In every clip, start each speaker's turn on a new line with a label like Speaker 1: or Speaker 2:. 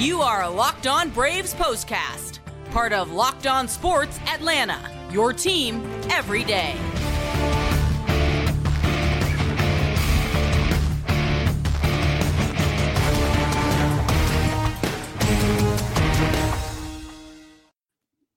Speaker 1: You are a Locked On Braves postcast, part of Locked On Sports Atlanta, your team every day.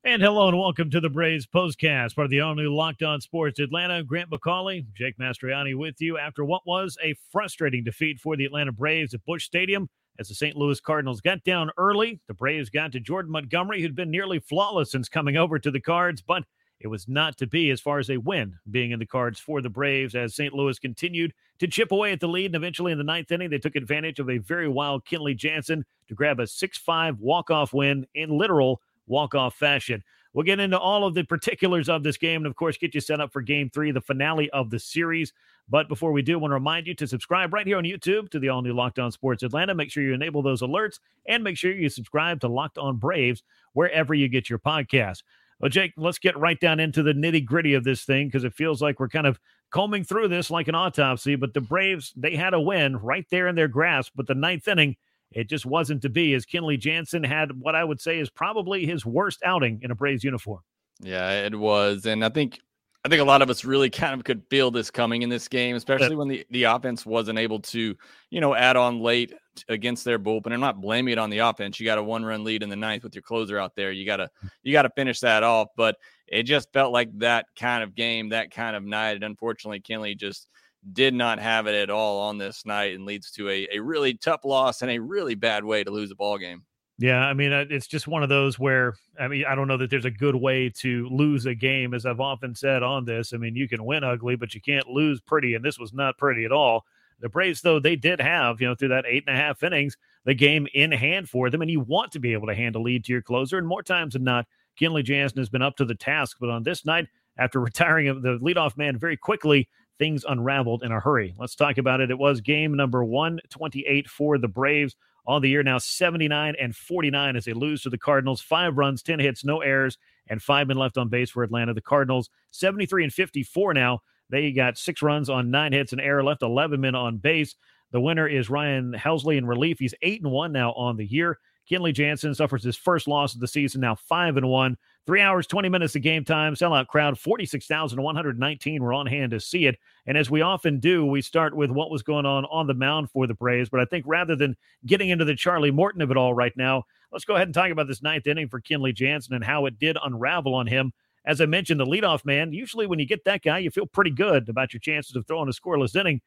Speaker 2: And hello and welcome to the Braves postcast, part of the all new Locked On Sports Atlanta. Grant McAuley, Jake Mastriani with you after what was a frustrating defeat for the Atlanta Braves at Busch Stadium as the St. Louis Cardinals got down early. The Braves got to Jordan Montgomery, who'd been nearly flawless since coming over to the Cards, but it was not to be as far as a win being in the cards for the Braves as St. Louis continued to chip away at the lead. And eventually in the ninth inning, they took advantage of a very wild Kenley Jansen to grab a 6 5 walk off win in literal walk-off fashion. We'll get into all of the particulars of this game and, of course, get you set up for game three, the finale of the series. But before we do, I want to remind you to subscribe right here on YouTube to the all new Locked On Sports Atlanta. Make sure you enable those alerts and make sure you subscribe to Locked On Braves wherever you get your podcast. Well, Jake, let's get right down into the nitty gritty of this thing because it feels like we're kind of combing through this like an autopsy. But the Braves, they had a win right there in their grasp. But the ninth inning, it just wasn't to be as Kenley Jansen had what I would say is probably his worst outing in a Braves uniform.
Speaker 3: Yeah, it was. And I think I think a lot of us really kind of could feel this coming in this game, especially when the, the offense wasn't able to, you know, add on late against their bullpen. I'm not blaming it on the offense. You got a one run lead in the ninth with your closer out there. You gotta you gotta finish that off. But it just felt like that kind of game, that kind of night. And unfortunately, Kenley just did not have it at all on this night and leads to a, a really tough loss and a really bad way to lose a ball game.
Speaker 2: Yeah, I mean, uh, it's just one of those where I mean, I don't know that there's a good way to lose a game, as I've often said on this. I mean, you can win ugly, but you can't lose pretty, and this was not pretty at all. The Braves, though, they did have, you know, through that eight and a half innings, the game in hand for them, and you want to be able to hand a lead to your closer. And more times than not, Kenley Jansen has been up to the task. But on this night, after retiring the leadoff man very quickly, things unraveled in a hurry. Let's talk about it. It was game number 128 for the Braves on the year now 79 and 49 as they lose to the Cardinals. Five runs, 10 hits, no errors, and five men left on base for Atlanta. The Cardinals 73 and 54 now. They got six runs on nine hits, and error left 11 men on base. The winner is Ryan Helsley in relief. He's eight and one now on the year. Kenley Jansen suffers his first loss of the season, now five and one. Three hours, 20 minutes of game time, sellout crowd, 46,119 were on hand to see it. And as we often do, we start with what was going on on the mound for the Braves. But I think rather than getting into the Charlie Morton of it all right now, let's go ahead and talk about this ninth inning for Kenley Jansen and how it did unravel on him. As I mentioned, the leadoff man, usually when you get that guy, you feel pretty good about your chances of throwing a scoreless inning.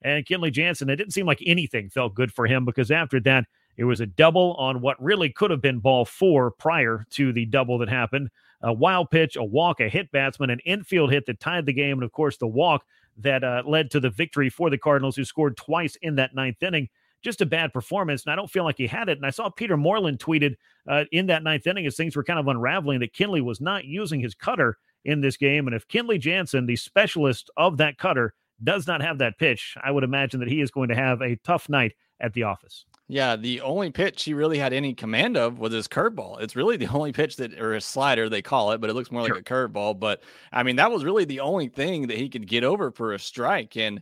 Speaker 2: And Kenley Jansen, it didn't seem like anything felt good for him because after that, it was a double on what really could have been ball four prior to the double that happened. A wild pitch, a walk, a hit batsman, an infield hit that tied the game, and of course, the walk that uh, led to the victory for the Cardinals, who scored twice in that ninth inning. Just a bad performance, and I don't feel like he had it. And I saw Peter Moylan tweeted uh, in that ninth inning as things were kind of unraveling that Kenley was not using his cutter in this game. And if Kenley Jansen, the specialist of that cutter, does not have that pitch, I would imagine that he is going to have a tough night at the office.
Speaker 3: Yeah, the only pitch he really had any command of was his curveball. It's really the only pitch that, or a slider they call it, but it looks more sure. like a curveball. But I mean, that was really the only thing that he could get over for a strike. And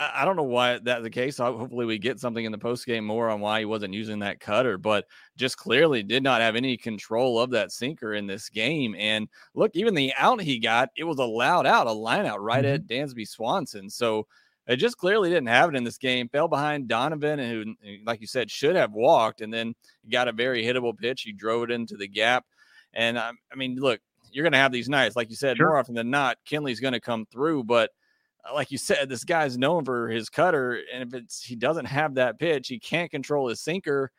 Speaker 3: I don't know why that's the case. Hopefully, we get something in the post game more on why he wasn't using that cutter, but just clearly did not have any control of that sinker in this game. And look, even the out he got, it was a loud out, a line out right mm-hmm. at Dansby Swanson. So it just clearly didn't have it in this game. Fell behind Donovan, and who, like you said, should have walked, and then got a very hittable pitch. He drove it into the gap. And I, I mean, look, you're going to have these nights, like you said, sure. more often than not. Kenley's going to come through, but uh, like you said, this guy's known for his cutter, and if it's he doesn't have that pitch, he can't control his sinker.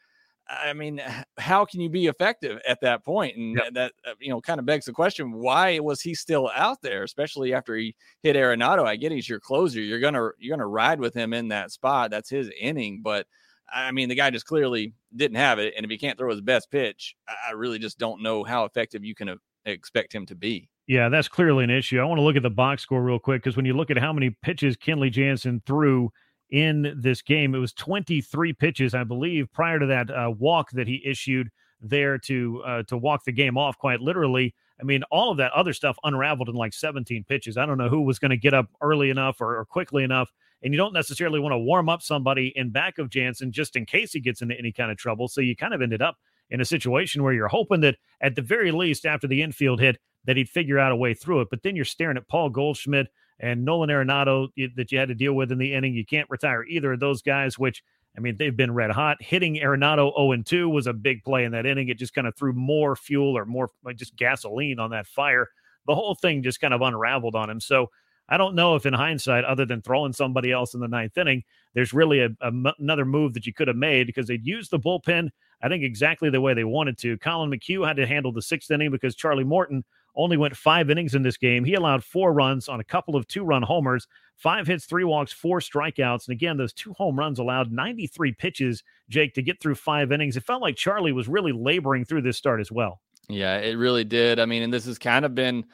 Speaker 3: I mean, how can you be effective at that point? And yep. that, uh, you know, kind of begs the question: Why was he still out there, especially after he hit Arenado? I get he's your closer. You're gonna you're gonna ride with him in that spot. That's his inning. But I mean, the guy just clearly didn't have it. And if he can't throw his best pitch, I really just don't know how effective you can uh, expect him to be.
Speaker 2: Yeah, that's clearly an issue. I want to look at the box score real quick because when you look at how many pitches Kenley Jansen threw in this game. It was 23 pitches, I believe, prior to that uh, walk that he issued there to uh, to walk the game off. Quite literally, I mean, all of that other stuff unraveled in like 17 pitches. I don't know who was going to get up early enough or, or quickly enough and you don't necessarily want to warm up somebody in back of Jansen just in case he gets into any kind of trouble. So you kind of ended up in a situation where you're hoping that at the very least after the infield hit that he'd figure out a way through it. But then you're staring at Paul Goldschmidt and Nolan Arenado that you had to deal with in the inning. You can't retire either of those guys, which I mean, they've been red hot. Hitting Arenado 0 2 was a big play in that inning. It just kind of threw more fuel or more just gasoline on that fire. The whole thing just kind of unraveled on him. So I don't know if, in hindsight, other than throwing somebody else in the ninth inning, there's really a, a, another move that you could have made because they'd used the bullpen, I think, exactly the way they wanted to. Collin McHugh had to handle the sixth inning because Charlie Morton only went five innings in this game. He allowed four runs on a couple of two run homers, five hits, three walks, four strikeouts. And again, those two home runs allowed 93 pitches, Jake, to get through five innings. It felt like Charlie was really laboring through this start as well.
Speaker 3: Yeah, it really did. I mean, and this has kind of been.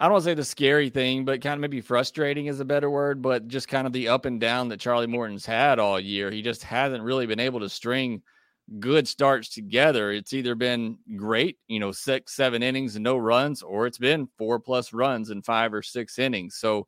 Speaker 3: I don't want to say the scary thing, but kind of maybe frustrating is a better word, but just kind of the up and down that Charlie Morton's had all year. He just hasn't really been able to string good starts together. It's either been great, you know, six, seven innings and no runs, or it's been four plus runs in five or six innings. So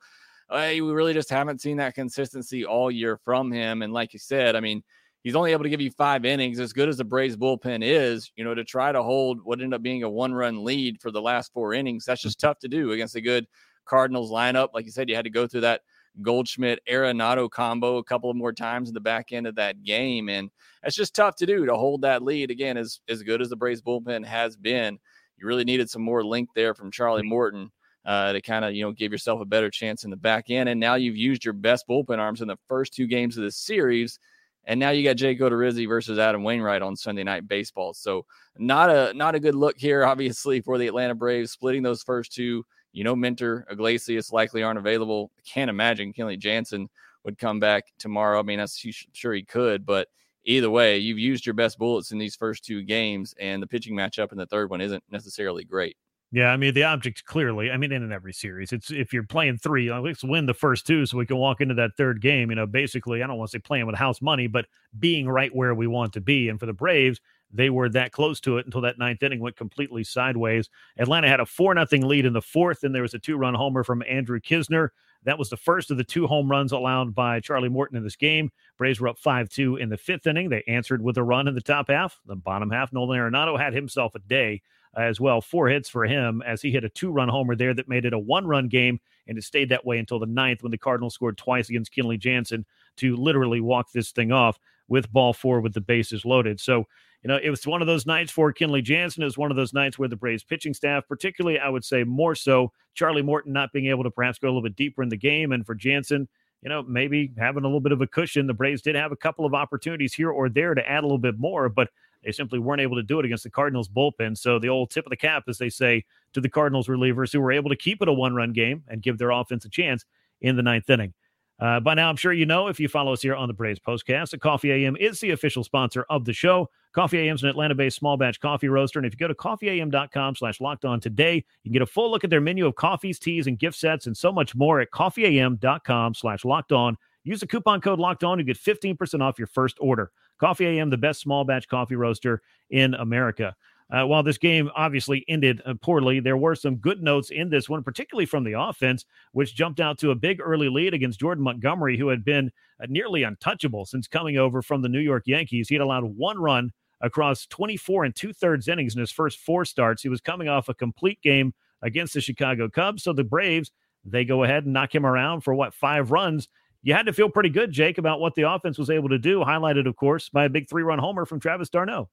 Speaker 3: uh, we really just haven't seen that consistency all year from him. And like you said, I mean, he's only able to give you five innings, as good as the Braves bullpen is, you know, to try to hold what ended up being a one run lead for the last four innings. That's just tough to do against a good Cardinals lineup. Like you said, you had to go through that Goldschmidt Arenado combo a couple of more times in the back end of that game. And it's just tough to do to hold that lead again, as, as good as the Braves bullpen has been. You really needed some more link there from Charlie Morton uh, to kind of, you know, give yourself a better chance in the back end. And now you've used your best bullpen arms in the first two games of the series. And now you got Jake Odorizzi versus Adam Wainwright on Sunday night baseball. So not a not a good look here, obviously, for the Atlanta Braves, splitting those first two you know, Minter, Iglesias likely aren't available. I can't imagine Kenley Jansen would come back tomorrow. I mean, I'm sure he could, but either way, you've used your best bullets in these first two games, and the pitching matchup in the third one isn't necessarily great.
Speaker 2: Yeah, I mean the object clearly. I mean, in every series, it's if you're playing three, let's win the first two so we can walk into that third game. You know, basically, I don't want to say playing with house money, but being right where we want to be. And for the Braves, they were that close to it until that ninth inning went completely sideways. Atlanta had a 4 nothing lead in the fourth, and there was a two run homer from Andrew Knizner. That was the first of the two home runs allowed by Charlie Morton in this game. Braves were up 5 2 in the fifth inning. They answered with a run in the top half. The bottom half, Nolan Arenado had himself a day uh, as well. Four hits for him as he hit a two run homer there that made it a one run game, and it stayed that way until the ninth when the Cardinals scored twice against Kenley Jansen to literally walk this thing off with ball four with the bases loaded. So you know, it was one of those nights for Kenley Jansen. It was one of those nights where the Braves pitching staff, particularly, I would say more so, Charlie Morton not being able to perhaps go a little bit deeper in the game. And for Jansen, you know, maybe having a little bit of a cushion. The Braves did have a couple of opportunities here or there to add a little bit more, but they simply weren't able to do it against the Cardinals bullpen. So the old tip of the cap, as they say, to the Cardinals relievers who were able to keep it a one run game and give their offense a chance in the ninth inning. Uh, by now, I'm sure you know if you follow us here on the Braves Postcast that Coffee AM is the official sponsor of the show. Coffee is an Atlanta-based small batch coffee roaster, and if you go to coffeeam.com slash locked on today, you can get a full look at their menu of coffees, teas, and gift sets, and so much more at coffeeam.com slash locked on. Use the coupon code locked on, you get 15% off your first order. Coffee AM, the best small batch coffee roaster in America. Uh, while this game obviously ended uh, poorly, there were some good notes in this one, particularly from the offense, which jumped out to a big early lead against Jordan Montgomery, who had been uh, nearly untouchable since coming over from the New York Yankees. He had allowed one run across 24 and two thirds innings in his first four starts. He was coming off a complete game against the Chicago Cubs. So the Braves, they go ahead and knock him around for what, five runs. You had to feel pretty good, Jake, about what the offense was able to do, highlighted, of course, by a big three run homer from Travis d'Arnaud.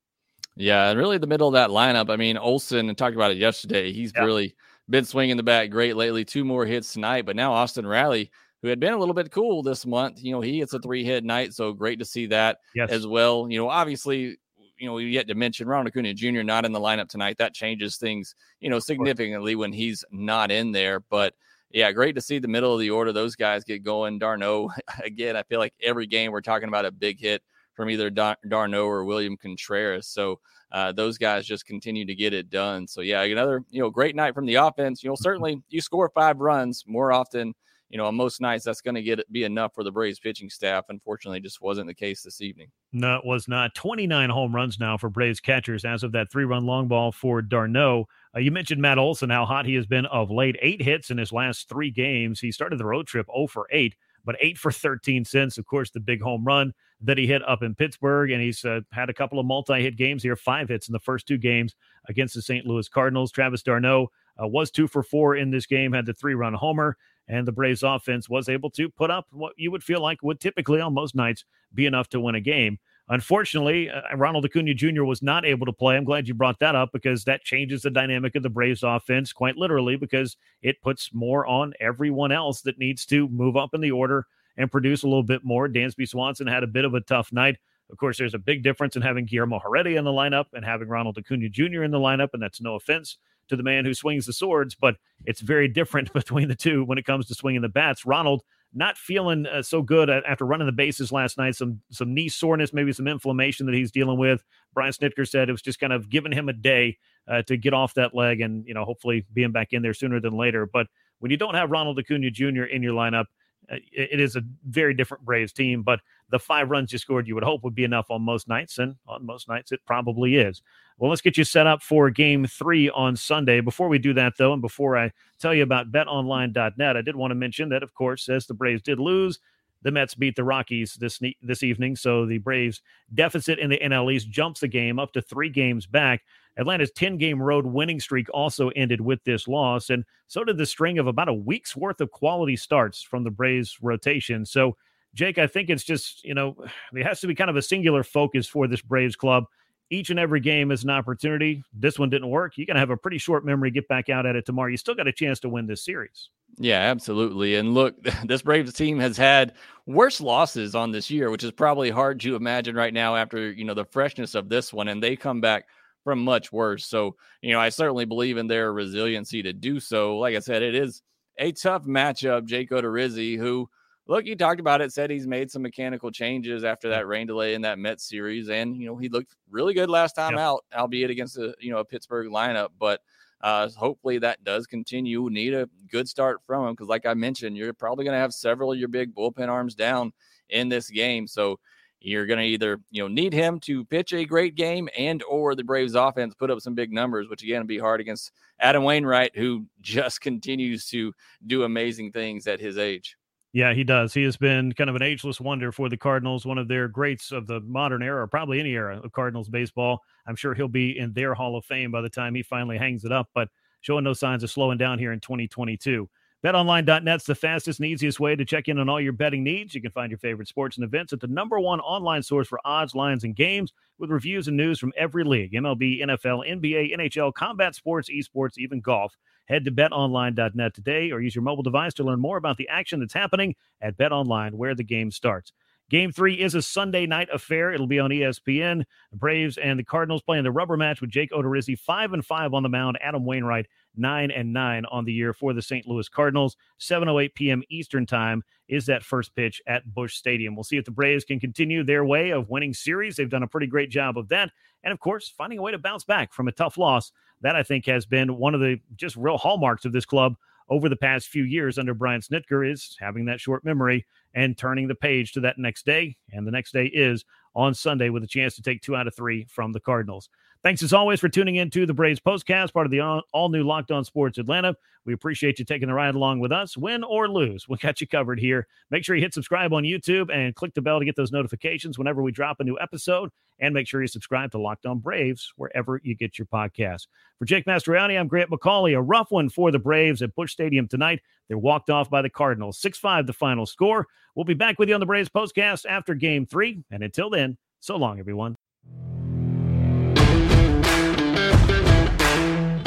Speaker 3: Yeah, and really the middle of that lineup. I mean, Olson and talked about it yesterday. He's yeah. really been swinging the bat great lately. Two more hits tonight, but now Austin Riley, who had been a little bit cool this month, you know, he hits a mm-hmm. three hit night, so great to see that yes. as well. You know, obviously, you know, we yet to mention Ronald Acuna Jr. not in the lineup tonight. That changes things, you know, significantly when he's not in there. But yeah, great to see the middle of the order. Those guys get going. d'Arnaud, again, I feel like every game we're talking about a big hit from either d'Arnaud or William Contreras. So uh, those guys just continue to get it done. So yeah, another you know great night from the offense. You know certainly you score five runs more often. You know on most nights that's going to get be enough for the Braves pitching staff. Unfortunately, just wasn't the case this evening.
Speaker 2: No, it was not. Twenty nine home runs now for Braves catchers as of that three run long ball for d'Arnaud. Uh, you mentioned Matt Olson, how hot he has been of late. Eight hits in his last three games. He started the road trip 0 for 8 but eight for 13 since. Of course, the big home run that he hit up in Pittsburgh, and he's uh, had a couple of multi-hit games here, five hits in the first two games against the St. Louis Cardinals. Travis d'Arnaud uh, was two for four in this game, had the three-run homer, and the Braves offense was able to put up what you would feel like would typically on most nights be enough to win a game. Unfortunately, uh, Ronald Acuna Jr. was not able to play. I'm glad you brought that up because that changes the dynamic of the Braves offense quite literally because it puts more on everyone else that needs to move up in the order and produce a little bit more. Dansby Swanson had a bit of a tough night. Of course, there's a big difference in having Guillermo Heredia in the lineup and having Ronald Acuna Jr. in the lineup, and that's no offense to the man who swings the swords, but it's very different between the two when it comes to swinging the bats. Ronald not feeling uh, so good after running the bases last night. Some some knee soreness, maybe some inflammation that he's dealing with. Brian Snitker said it was just kind of giving him a day uh, to get off that leg, and you know hopefully being back in there sooner than later. But when you don't have Ronald Acuna Jr. in your lineup, Uh, it is a very different Braves team, but the five runs you scored, you would hope would be enough on most nights, and on most nights it probably is. Well, let's get you set up for game three on Sunday. Before we do that, though, and before I tell you about betonline.net, I did want to mention that, of course, as the Braves did lose, the Mets beat the Rockies this this evening, so the Braves deficit in the NL East jumps the game up to three games back. Atlanta's 10 game road winning streak also ended with this loss, and so did the string of about a week's worth of quality starts from the Braves rotation. So, Jake, I think it's just, you know, it has to be kind of a singular focus for this Braves club. Each and every game is an opportunity. This one didn't work. You're going to have a pretty short memory. Get back out at it tomorrow. You still got a chance to win this series.
Speaker 3: Yeah, absolutely. And look, this Braves team has had worse losses on this year, which is probably hard to imagine right now after, you know, the freshness of this one. And they come back from much worse. So, you know, I certainly believe in their resiliency to do so. Like I said, it is a tough matchup. Jake Odorizzi, who, look, he talked about it, said he's made some mechanical changes after that rain delay in that Mets series. And, you know, he looked really good last time yep. out, albeit against a, you know, a Pittsburgh lineup. But, uh, hopefully that does continue. Need a good start from him because, like I mentioned, you're probably going to have several of your big bullpen arms down in this game. So you're going to either you know need him to pitch a great game and or the braves offense put up some big numbers which again will be hard against adam wainwright who just continues to do amazing things at his age
Speaker 2: yeah he does he has been kind of an ageless wonder for the cardinals one of their greats of the modern era or probably any era of cardinals baseball i'm sure he'll be in their hall of fame by the time he finally hangs it up but showing no signs of slowing down here in 2022 BetOnline.net's the fastest and easiest way to check in on all your betting needs. You can find your favorite sports and events at the number one online source for odds, lines, and games with reviews and news from every league MLB, NFL, NBA, NHL, combat sports, esports, even golf. Head to betonline.net today or use your mobile device to learn more about the action that's happening at BetOnline, where the game starts. Game three is a Sunday night affair. It'll be on ESPN. The Braves and the Cardinals playing the rubber match with Jake Odorizzi, five and five on the mound. Adam Wainwright, nine and nine on the year for the St. Louis Cardinals. 7:08 p.m. Eastern Time is that first pitch at Busch Stadium. We'll see if the Braves can continue their way of winning series. They've done a pretty great job of that, and of course, finding a way to bounce back from a tough loss. That I think has been one of the just real hallmarks of this club over the past few years under Brian Snitker is having that short memory and turning the page to that next day. And the next day is on Sunday with a chance to take two out of three from the Cardinals. Thanks as always for tuning in to the Braves Postcast, part of the all new Locked On Sports Atlanta. We appreciate you taking the ride along with us, win or lose. We'll got you covered here. Make sure you hit subscribe on YouTube and click the bell to get those notifications whenever we drop a new episode. And make sure you subscribe to Locked On Braves wherever you get your podcast. For Jake Mastriani, I'm Grant McAuley. A rough one for the Braves at Busch Stadium tonight. They're walked off by the Cardinals. 6 5 the final score. We'll be back with you on the Braves Postcast after game three. And until then, so long, everyone.